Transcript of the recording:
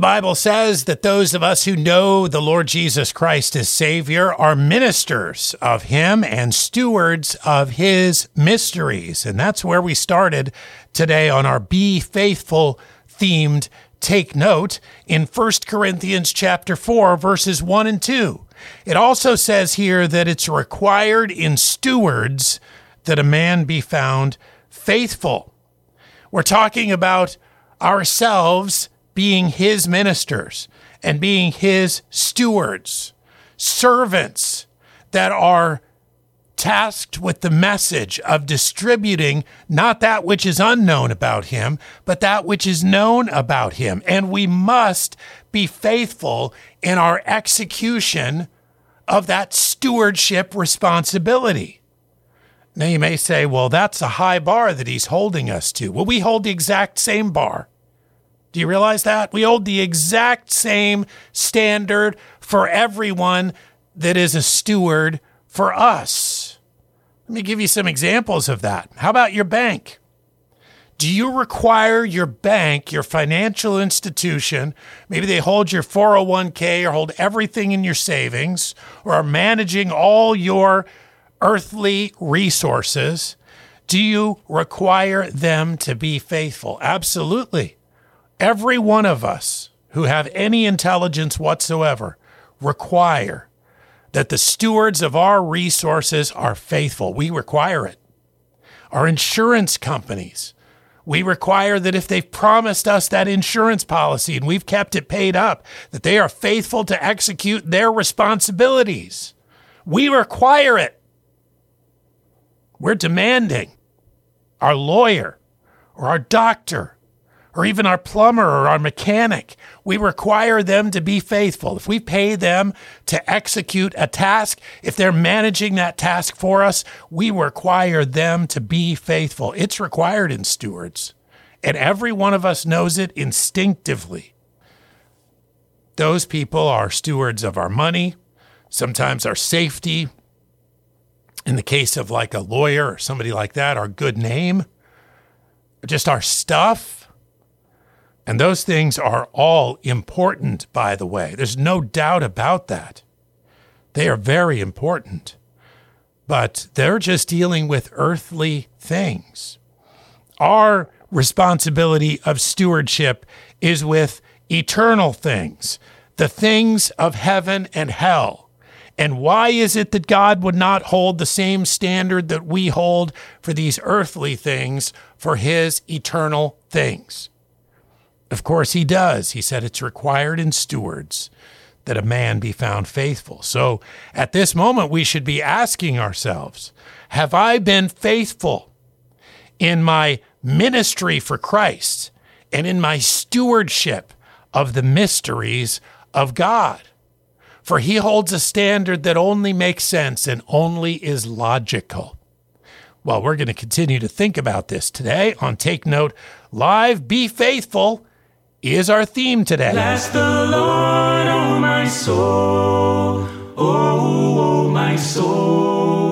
The Bible says that those of us who know the Lord Jesus Christ as Savior are ministers of Him and stewards of His mysteries. And that's where we started today on our Be Faithful themed Take Note in 1 Corinthians chapter 4 verses 1 and 2. It also says here that it's required in stewards that a man be found faithful. We're talking about ourselves being his ministers and being his stewards, servants that are tasked with the message of distributing not that which is unknown about him, but that which is known about him. And we must be faithful in our execution of that stewardship responsibility. Now, you may say, well, that's a high bar that he's holding us to. Well, we hold the exact same bar. Do you realize that? We hold the exact same standard for everyone that is a steward for us. Let me give you some examples of that. How about your bank? Do you require your bank, your financial institution, maybe they hold your 401k or hold everything in your savings or are managing all your earthly resources? Do you require them to be faithful? Absolutely. Every one of us who have any intelligence whatsoever require that the stewards of our resources are faithful. We require it. Our insurance companies, we require that if they've promised us that insurance policy and we've kept it paid up, that they are faithful to execute their responsibilities. We require it. We're demanding our lawyer or our doctor or even our plumber or our mechanic. We require them to be faithful. If we pay them to execute a task, if they're managing that task for us, we require them to be faithful. It's required in stewards, and every one of us knows it instinctively. Those people are stewards of our money, sometimes our safety. In the case of like a lawyer or somebody like that, our good name, just our stuff and those things are all important, by the way. There's no doubt about that. They are very important. But they're just dealing with earthly things. Our responsibility of stewardship is with eternal things, the things of heaven and hell. And why is it that God would not hold the same standard that we hold for these earthly things for his eternal things? Of course, he does. He said it's required in stewards that a man be found faithful. So at this moment, we should be asking ourselves Have I been faithful in my ministry for Christ and in my stewardship of the mysteries of God? For he holds a standard that only makes sense and only is logical. Well, we're going to continue to think about this today on Take Note Live. Be faithful is our theme today. Bless the Lord, oh my soul, oh, oh my soul.